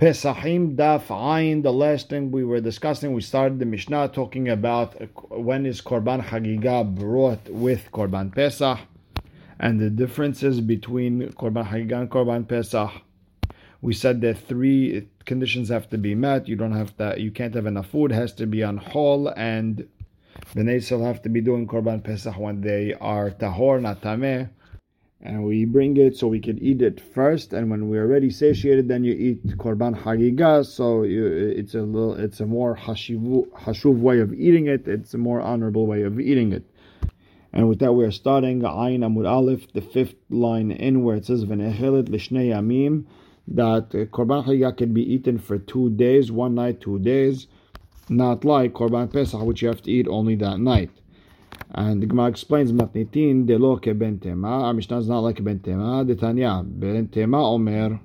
Pesachim Daf Ayin, the last thing we were discussing, we started the Mishnah talking about when is Korban Hagigah brought with Korban Pesach and the differences between Korban Hagigah and Korban Pesach. We said that three conditions have to be met. You don't have to, you can't have enough food, it has to be on hol, and the Israel have to be doing Korban Pesach when they are tahor, not tameh and we bring it so we can eat it first. And when we're already satiated then you eat korban hagiga. So you, it's a little it's a more hashivu, hashuv way of eating it. It's a more honorable way of eating it. And with that we're starting ayin amud aleph the fifth line in where it says l'shnei yamim that korban hagiga can be eaten for two days one night two days. Not like korban pesach which you have to eat only that night and the Gemara explains matnitin delo keben tema. Our Mishnah is not like ben tema. The Tanya ben tema omer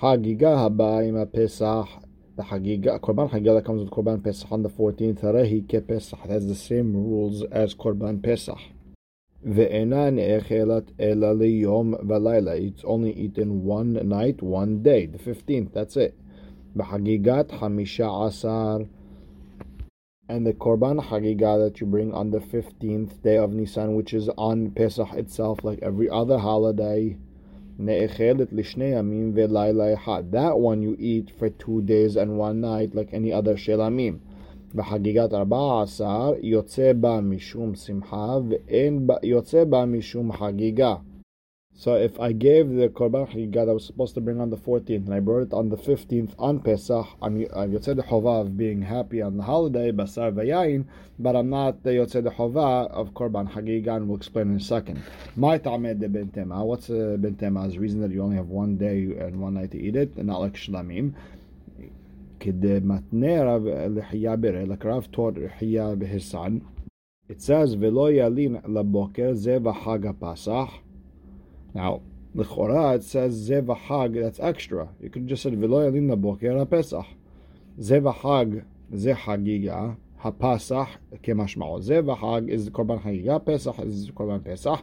hagiga haba ima pesach. The hagiga korban hagiga that comes with korban pesach on the 14th. Harehi ke pesach has the same rules as korban pesach. Ve'ena ne'echelat ela liyom v'layla. It's only eaten one night, one day, the 15th. That's it. B'hagigat hamisha asar and the Korban Hagigah that you bring on the 15th day of Nisan, which is on Pesach itself, like every other holiday. That one you eat for two days and one night, like any other shelamim. בחגיגת 14 יוצא בה משום שמחה ואין יוצא בה משום חגיגה. So if I gave the korban chagigah that I was supposed to bring on the 14th and I brought it on the 15th on Pesach, I'm yotzei the chova of being happy on the holiday, basar vayayin, but I'm not the yotzei the of korban chagigah, and we'll explain in a second. My tamed de bentema. What's uh, a bentema's reason that you only have one day and one night to eat it, and not like shlamim? Like Rav taught his son. It says, "Velo yalin laboker ze v'chag pasach." Now, L'chora, it says Zeva Hag, that's extra. You could just say V'lo yalin boker Pesach. Zeva Hag, Ze Hagiga, HaPasach, kemashmao. Zeva Hag is the Korban Hagiga, Pesach is Korban Pesach.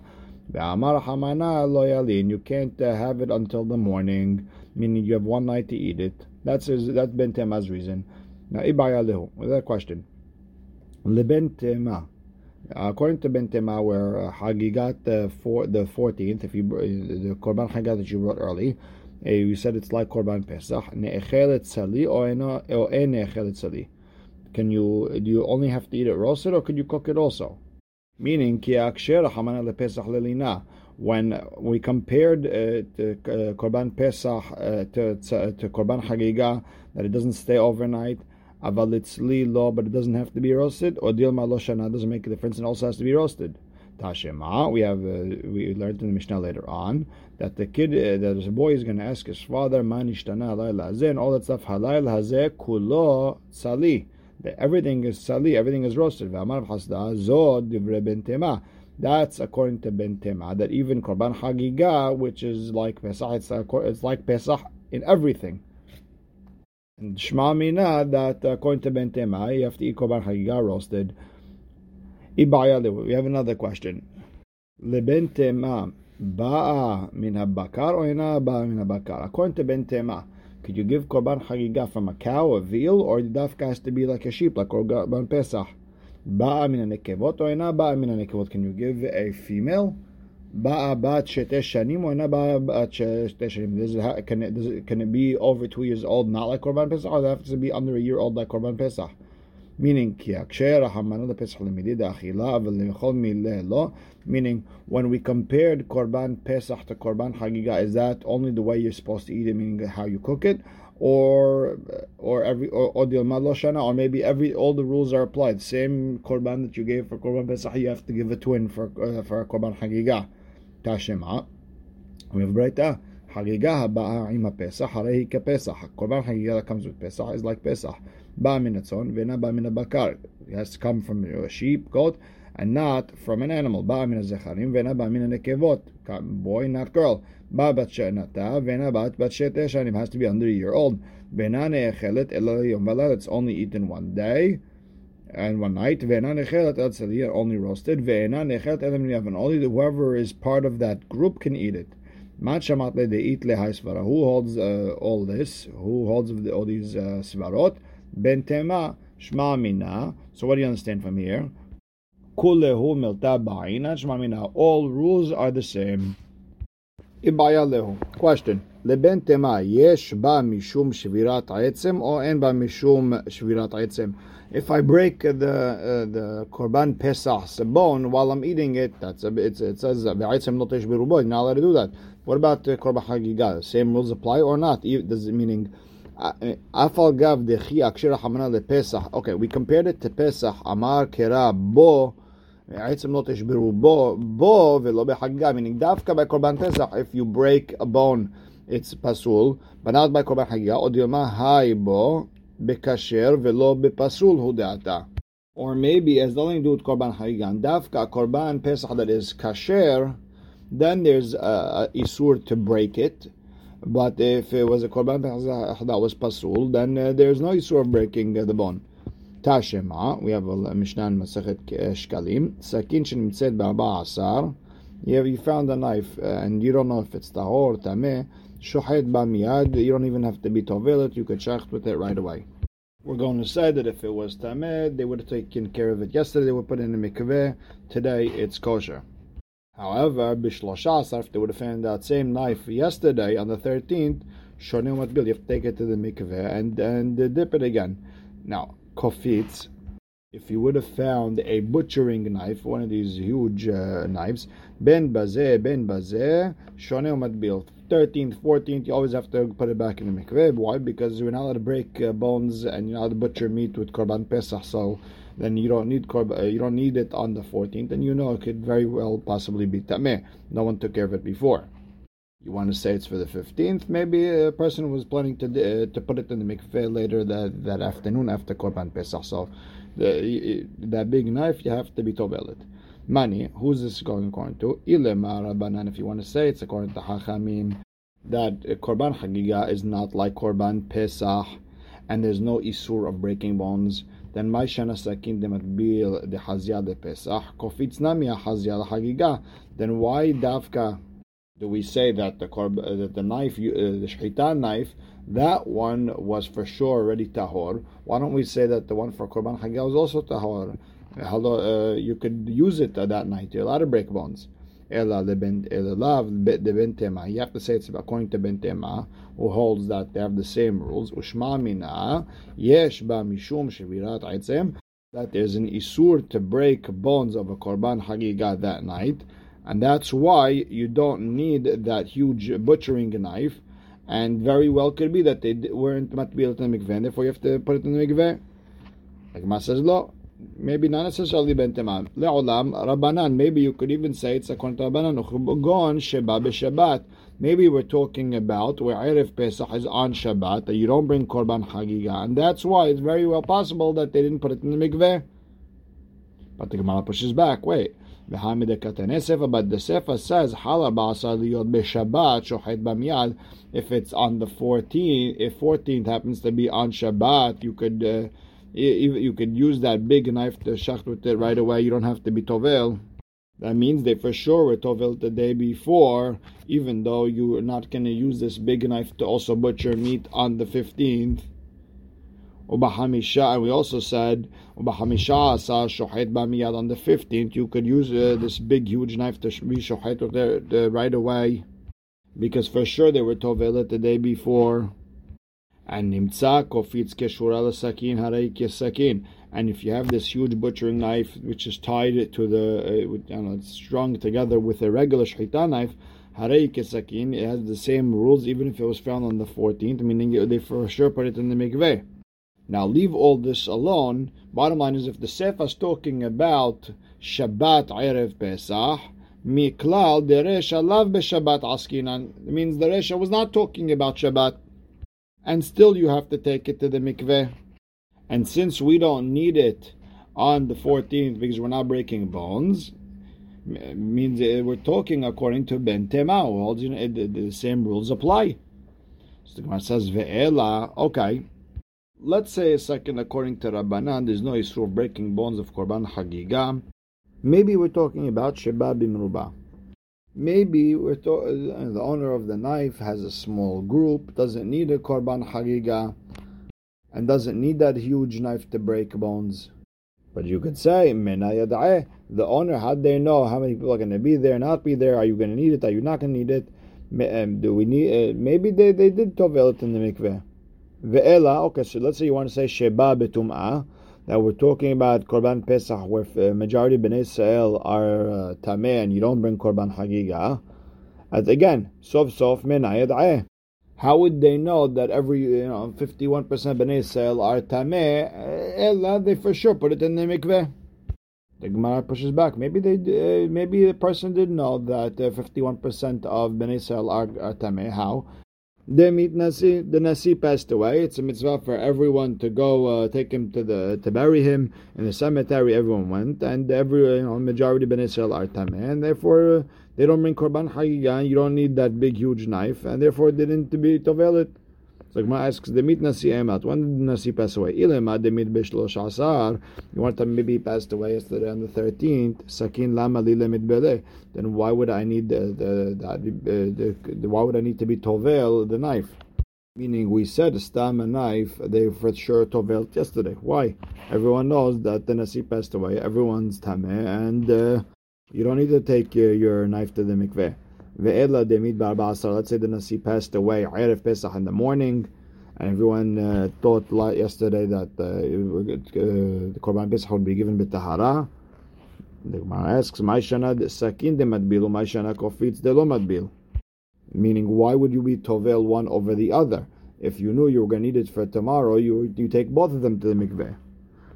Ve'amar Hamana lo yalin, you can't uh, have it until the morning, meaning you have one night to eat it. That's that's Ben Tema's reason. Now, Ibayalehu, with that question. Leben Tema. According to Bentema, where uh, Hagigat the for the fourteenth, if you the Korban Hagigat that you brought early, uh, you said it's like Korban Pesach. Ne'echelet sali or ne'echelet. Can you do you only have to eat it roasted or could you cook it also? Meaning ki aksher lepesach lelina. When we compared uh, to, uh, Korban Pesach uh, to, to, to Korban Hagiga, that it doesn't stay overnight aval itzli lo, but it doesn't have to be roasted, or dilma lo shana doesn't make a difference, and also has to be roasted. Tashema, we have uh, we learned in the Mishnah later on that the kid, uh, that the boy is going to ask his father, man ishtana halayla and all that stuff halayl hazeh kulo sali. Everything is sali, everything is roasted. That's according to Bentema, that even Korban Hagiga, which is like Pesach, it's like Pesach in everything. And Shema Mina that uh, according to Ben Tema, you have to eat Korban Chagiga roasted. We have another question. Leben Tema ba'a min habakar or ina ba'a min habakar? According to Ben Tema, could you give Korban Chagiga from a cow, a veal, or the dafka has to be like a sheep, like Korban Pesach? Ba'a min nekevot or ina ba'a min nekevot? Can you give a female? ba'a bat shetesh or not ba'a bat shetesh Does it can it, does it can it be over two years old? Not like korban pesach. Or does it have to be under a year old like korban pesach? Meaning Meaning when we compared korban pesach to korban chagiga, is that only the way you're supposed to eat it? Meaning how you cook it, or or every or or maybe every all the rules are applied. Same korban that you gave for korban pesach, you have to give a twin for uh, for korban hagigah. תשמע, וברייתא, חגיגה הבאה עם הפסח, הרי היא כפסח. הקורבן חגיגה that comes with פסח is like פסח. באה מן הצאן ואינה באה מן הבקר. It has to come from a sheep, goat, and not from an animal. באה מן הזכרים ואינה באה מן הנקבות. boy, not girl. באה בת שנתה ואינה בת בת שתי שנים. has to be under a year old. ואינה נאכלת אלא יום ולילה. It's only eaten one day. and one night el only roasted and only whoever is part of that group can eat it. Machamat le'deit le'haisvara. Who holds uh, all this? Who holds all these uh, svarot? Bentema shma mina. So what do you understand from here? Kulehu milta ba'ina shma mina. All rules are the same. Ibaya lehu. Question. לבין תמה, יש בה משום שבירת העצם או אין בה משום שבירת העצם? If I break the uh, the korban pesach bone while I'm eating it, that's a, it's, it says בעצם לא תשברו בו, you're not allowed to do that. What about the korban hagiga? Same rules apply or not? Does it meaning afal gav dechi akshir hamana lepesach? Okay, we compared it to pesach. Amar kera bo. עצם לא תשברו בו, If you break a bone, it's pasul, but not by korban hagia. Od yoma haibo bekasher velo bepasul hudata. Or maybe as nothing to do with korban hagia. Dafka korban pesach that is kasher, then there's a, a to break it. But if it was a korban pesach that was pasul, then uh, there's no issur of breaking uh, the bone. Tashema, we have a Mishnah in Masachet eh, Shkalim. Sakin shenimtzed ba'arba asar. You have you found a knife uh, and you don't know if it's tahor, tameh. Shohed ba'miyad. You don't even have to be tovelet. You could shacht with it right away. We're going to say that if it was tameh, they would have taken care of it yesterday. They would put it in a mikveh. Today it's kosher. However, bishlosha they would have found that same knife yesterday on the 13th. Shonim Bil, you have to take it to the mikveh and and dip it again. Now, kofitz, if you would have found a butchering knife, one of these huge uh, knives, ben bazeh, ben bazeh, shone matbil. 13th, 14th, you always have to put it back in the mikveh. Why? Because you're not allowed to break uh, bones and you're not allowed to butcher meat with korban pesach. So then you don't need korban, uh, you don't need it on the 14th, and you know it could very well possibly be tameh. No one took care of it before. You want to say it's for the 15th? Maybe a person was planning to uh, to put it in the mikveh later that, that afternoon after korban pesach. So the, that big knife, you have to be tobelet. Money, who's this going according to? Ilema Rabbanan, if you want to say it's according to Hachamim, that Korban Hagiga is not like Korban Pesach, and there's no Isur of breaking bones, then my Shana Sakin de de Hazia de Pesach, Kofitz Namia Hazia Hagiga, then why Davka do we say that the korb, uh, that the knife, uh, the shchita knife, that one was for sure already tahor? Why don't we say that the one for korban hagel was also tahor? Uh, you could use it that night. You're allowed to break bones. Ela lav de You have to say it's according to bentema, who holds that they have the same rules. Ushma mina yesh ba mishum shevirat aitzem. That there's an isur to break bones of a korban hagigah that night, and that's why you don't need that huge butchering knife. And very well could be that they weren't matbil in the mikveh, therefore you have to put it in the mikveh. Like Ma says, lo maybe not necessarily ben. Le'olam Rabbanan. Maybe you could even say it's a to Rabbanan. Uchubogon sheba. Maybe we're talking about where Erev Pesach is on Shabbat, that you don't bring Korban Hagiga, and that's why it's very well possible that they didn't put it in the mikveh. But the Gemara pushes back. Wait. But the Sefer says Halar Ba'asar Liyot B'Shabbat Shochet B'Miyad. If it's on the 14th, if 14th happens to be on Shabbat, you could uh, you could use that big knife to shacht with it right away. You don't have to be tovel. That means they for sure were tovel the day before, even though you are not going to use this big knife to also butcher meat on the 15th. And we also said Ubahamisha asa shohet bamiyad on the 15th. You could use uh, this big, huge knife to be shohet right away, because for sure they were tovelet the day before and nimtza kofitz keshura sakin harei sakin. And if you have this huge butchering knife, which is tied to the, uh, know, strung together with a regular shchita knife, it has the same rules, even if it was found on the 14th, meaning they for sure put it in the mikveh. Now leave all this alone. Bottom line is if the Sefer is talking about Shabbat Erev Pesach, Miklal Deresha Lav Beshabbat Askinan, it means the Resha was not talking about Shabbat and still you have to take it to the mikveh. And since we don't need it on the 14th because we're not breaking bones, means we're talking according to Ben Tema, the, same rules apply. So the Gemara says, Ve'ela, okay. Let's say a second, according to Rabbanan, there's no issue of breaking bones of Korban Hagiga. Maybe we're talking about Sheba Bimruba. maybe we're to- the owner of the knife has a small group, doesn't need a korban hagiga, and doesn't need that huge knife to break bones. But you could say, the owner, how they know how many people are going to be there, not be there? Are you going to need it? Are you not going to need it? Um, do we need? Uh, maybe they, they did tovel it in the mikveh. Ve'ela, okay, so let's say you want to say sheba betum'ah, that we're talking about Korban Pesach, where uh, majority of Bnei Israel are uh, tameh and you don't bring Korban Hagiga. As again, sof sof menayad How would they know that every you know 51% Bnei Israel are tameh? Ella, they for sure put it in the mikveh. The Gemara pushes back. Maybe they, uh, maybe the person didn't know that uh, 51% of Bnei Israel are, are tameh. How? They meet Nasi. The Nasi passed away. It's a mitzvah for everyone to go uh, take him to the to bury him in the cemetery. Everyone went, and every you know majority Ben Israel are tameh, and therefore uh, they don't bring korban chagigan. You don't need that big huge knife, and therefore they didn't to be tovelit. So Gemara asks, the meet Nasi emat. When did Nasi pass away? Ilema the meet b'shlosh asar. You want to maybe he passed away yesterday on the thirteenth. Sakin lama lile bele. Then why would I need the the, the, the, why would I need to be tovel the knife? Meaning we said stam a knife. They for sure tovel yesterday. Why? Everyone knows that the Nasi passed away. Everyone's tameh, and uh, you don't need to take your, your knife to the mikveh. Ve'ela demid ba'arba'asar. Let's say the Nasi passed away Erev Pesach in the morning, and everyone uh, thought yesterday that uh, uh, the Korban Pesach would be given b'tahara. The Gemara asks, "Ma'ishana sakin de madbil, ma'ishana kofitz de lo madbil." Meaning, why would you be tovel one over the other? If you knew you were going to need it for tomorrow, you you take both of them to the mikveh.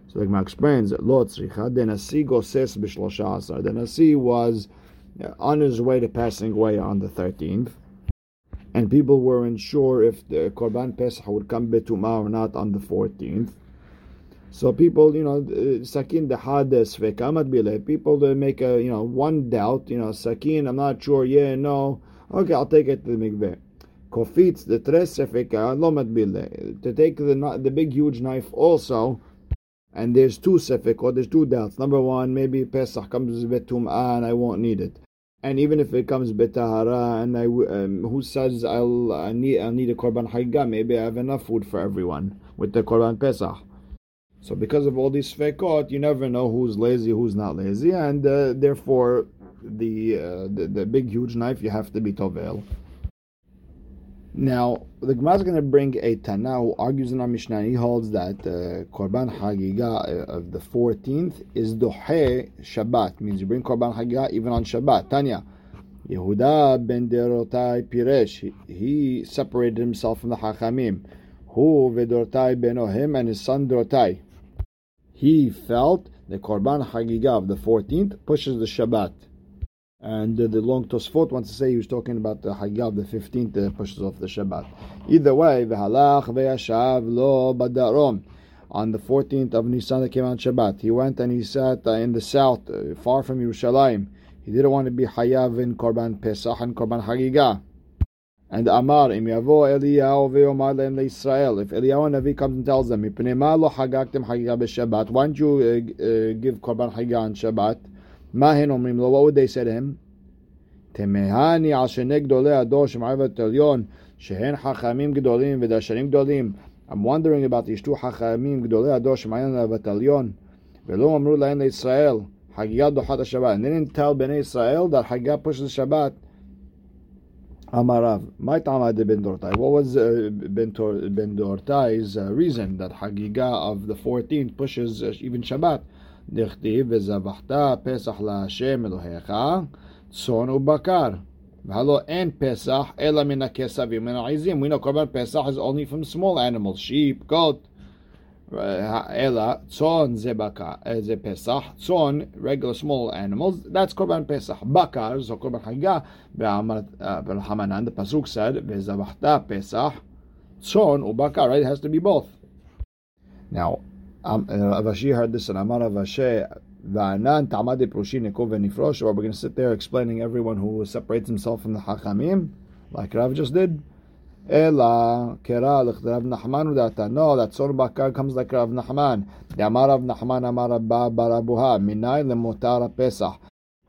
So the Gemara explains, "Lo tzricha de nasi goses b'shlosha asar." The nasi was on his way to passing away on the 13th. And people were unsure if the Korban Pesach would come Betumah or not on the 14th. So people, you know, Sakin the had svekamat bile. People they make a, you know, one doubt. You know, Sakin, I'm not sure. Yeah, no. Okay, I'll take it to the mikveh. Kofitz the tres lomat bile. To take the the big huge knife also and there's two sefik or there's two doubts. Number one, maybe Pesach comes with tum'ah and I won't need it. And even if it comes betahara, and I, um, who says I'll I need I need a korban haggah? Maybe I have enough food for everyone with the korban pesach. So because of all these fekot, you never know who's lazy, who's not lazy, and uh, therefore the, uh, the the big huge knife you have to be tovel. Now, the Gemara is going to bring a Tana who argues in our Mishnah. He holds that uh, Korban Hagiga uh, of the 14th is Dohe Shabbat. Means you bring Korban Hagiga even on Shabbat. Tanya. Yehuda ben Derotai Piresh. He, separated himself from the Hachamim. Hu vedortai benohim and his son Dortai. He felt the Korban Hagiga of the 14th pushes the Shabbat. And uh, the long Tosfot wants to say he was talking about the Hagab, the 15th, that pushes off the Shabbat. Either way, v'halach ve'yashav lo badarom. On the 14th of Nisan that came on Shabbat, he went and he sat uh, in the south, uh, far from Yerushalayim. He didn't want to be Hayav in Korban Pesach and Korban Hagigah. And Amar, im yavo Eliyahu ve'omar le'em le'Yisrael. If Eliyahu Navi comes and tells them, Mipnei lo hagaktem Hagigah b'Shabbat, why don't you uh, uh, give Korban Hagigah on Shabbat? Mahin Omrim Lo, what would they say to him? Temehani al sheneg dole adosh ma'avet elyon shehen hachamim gedolim v'dashanim gedolim. I'm wondering about these two hachamim gedole adosh ma'avet elyon. Ve'lo amru lahen Israel hagiyad dochat Shabbat. And they didn't tell Bnei Israel that hagiyad pushes Shabbat. Amarav, my time Talmud ben Dortai. What was uh, ben, ben Dortai's uh, reason that Hagiga of the 14th pushes uh, even Shabbat? דכתיב וזבחת פסח להשם אלוהיך צאן ובקר. והלא אין פסח אלא מן הכסבים ומן העזים. We know korban pesach is only from small animals, sheep, goat. אלא צאן זה בקר, זה פסח, צאן, regular small animals, that's korban pesach. בקר, זו korban חגיגה, ברחמנן, the pasuk said, וזבחת פסח, צאן ובקר, right? It has to be both. Now, um, uh, Eh, Avashi heard this and Amar Avashe Va'anan Tamade Prushin Nekov Nifrosh, or we're going to sit there explaining everyone who separates himself from the Hachamim, like Rav just did. Ela Kera Rav Nachman Udata. No, that Sor Bakar comes like Rav Nachman. The Amar Rav Nachman Amar Abba Barabuha Minay Lemotara Pesach.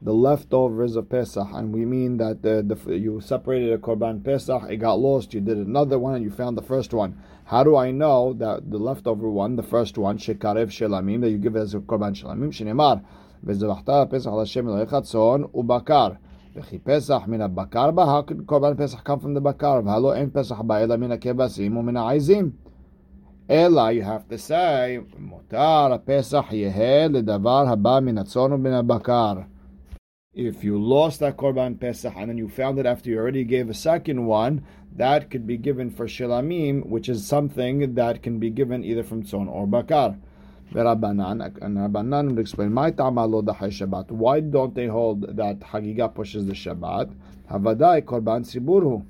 the leftovers of Pesach, and we mean that the, the, you separated a Korban Pesach, it got lost, you did another one, and you found the first one. How do I know that the leftover one, the first one, Shekarev Shelamim, that you give as a Korban Shelamim, Shinemar, וזבחת פסח על השם אלוהיך צאן ובקר. וכי פסח מן הבקר בה, how could Korban Pesach come from the bakar? והלא אין פסח בה אלא מן הכבשים ומן העזים. אלא, you have to say, מותר הפסח יהא לדבר הבא מן הצאן ומן הבקר. If you lost that Korban Pesach and then you found it after you already gave a second one, that could be given for Shilamim, which is something that can be given either from Tzon or Bakar. Rabbanan, and Rabbanan would explain, My Shabbat. Why don't they hold that Hagiga pushes the Shabbat? Havadai Korban Siburhu.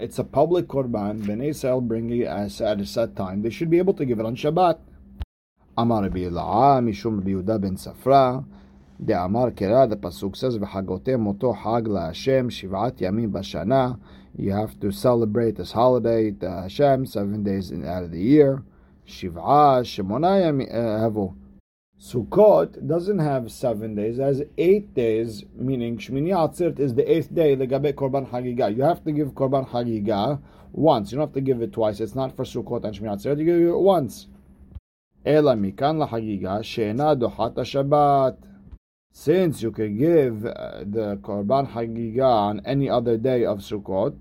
It's a public Korban. Bnei Israel bring it at a set time. They should be able to give it on Shabbat. Amar Rabbi Mishum Rabbi ben Safra. דאמר קרא, the pasuk says, וחגותם אותו חג להשם שבעת ימים בשנה. You have to celebrate this holiday to Hashem seven days out of the year. Shiv'a shemona yamim Sukkot doesn't have seven days; it has eight days. Meaning Shmini Atzirt is the eighth day. Legabe Korban Hagiga. You have to give Korban Hagiga once. You don't have to give it twice. It's not for Sukkot and Shmini Atzirt. You give it once. Ela mikan lahagiga she'ena dochat Shabbat. Since you can give uh, the Korban Hagiga on any other day of Sukkot,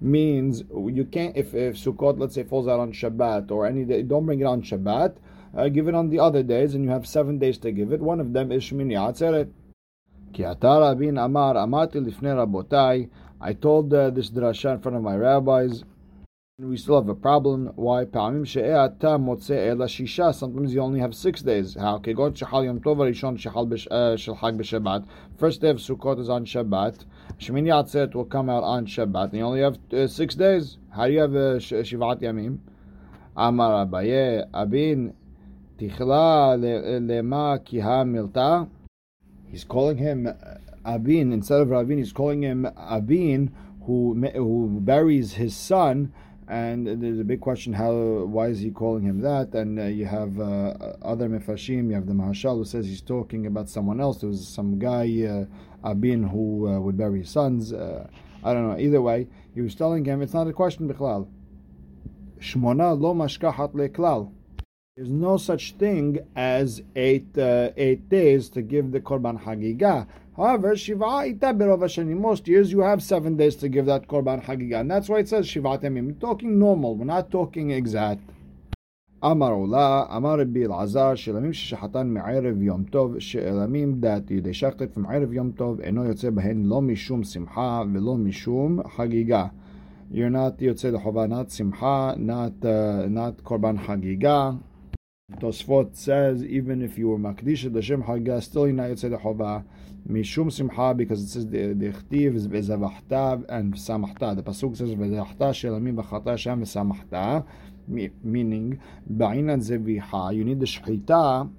means you can't, if, if Sukkot, let's say, falls out on Shabbat or any day, don't bring it on Shabbat, uh, give it on the other days, and you have seven days to give it. One of them is Shmini Atzeret. כי אתה רבין אמר, אמרתי לפני רבותיי, I told uh, this drasha in front of my rabbis, we still have a problem. Why? Sometimes you only have six days. How? Eh, First day of Sukkot is on Shabbat. Shemini Atzeret will come out on Shabbat. And you only have uh, six days. How do you have eh, Shivat Yamim? Amar Abaye Abin Tichla Lema Kiha Milta. He's calling him Abin instead of Rabin. He's calling him Abin, who who buries his son and there's a big question: How? Why is he calling him that? And uh, you have uh, other mefashim. You have the Mahashal who says he's talking about someone else. There was some guy uh, Abin who uh, would bury his sons. Uh, I don't know. Either way, he was telling him it's not a question bichlal. Shmona lo mashkahat leklal. There's no such thing as eight uh, eight days to give the korban hagigah. However, Shiva Ita most years you have seven days to give that Korban Hagiga. And that's why it says Shiva Temim. We're talking normal, we're not talking exact. אמר עולה, אמר רבי אלעזר, שלמים ששחטן מערב יום טוב, שלמים that they shechted from ערב יום טוב, אינו יוצא בהן לא משום שמחה ולא משום חגיגה. You're not יוצא לחובה, not שמחה, not, uh, not קורבן חגיגה. Tosfot says, even if you were makdish Hashem Haggah, still you're not Yotzei Chova. Mishum Simcha, because it says the the Chtiv is Bezavachta and Samachta. The Pasuk says Bezavachta Shelamim Bachata Hashem Samachta, meaning Ba'inan Zeviha, you need the Shechita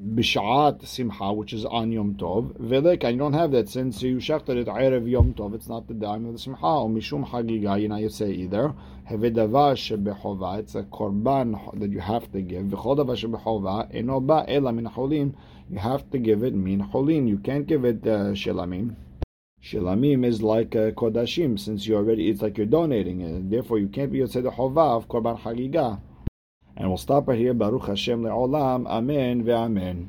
Bishat Simcha, which is on Yom Tov. Veleka, I don't have that since you shechted it Erev Yom Tov. It's not the time of the Simcha. Or Mishum Hagiga, you know, you say either. Hevedavar Shebechova, it's a korban that you have to give. V'chodavar Shebechova, eno ba ela min cholin. You have to give it min cholin. You can't give it uh. Shelamim is like uh, kodashim, since you already, it's like you're donating it. Therefore, you can't be Yotzei the Chova of korban Hagiga. And we'll stop right here. Baruch Hashem le'olam. Amen ve'amen.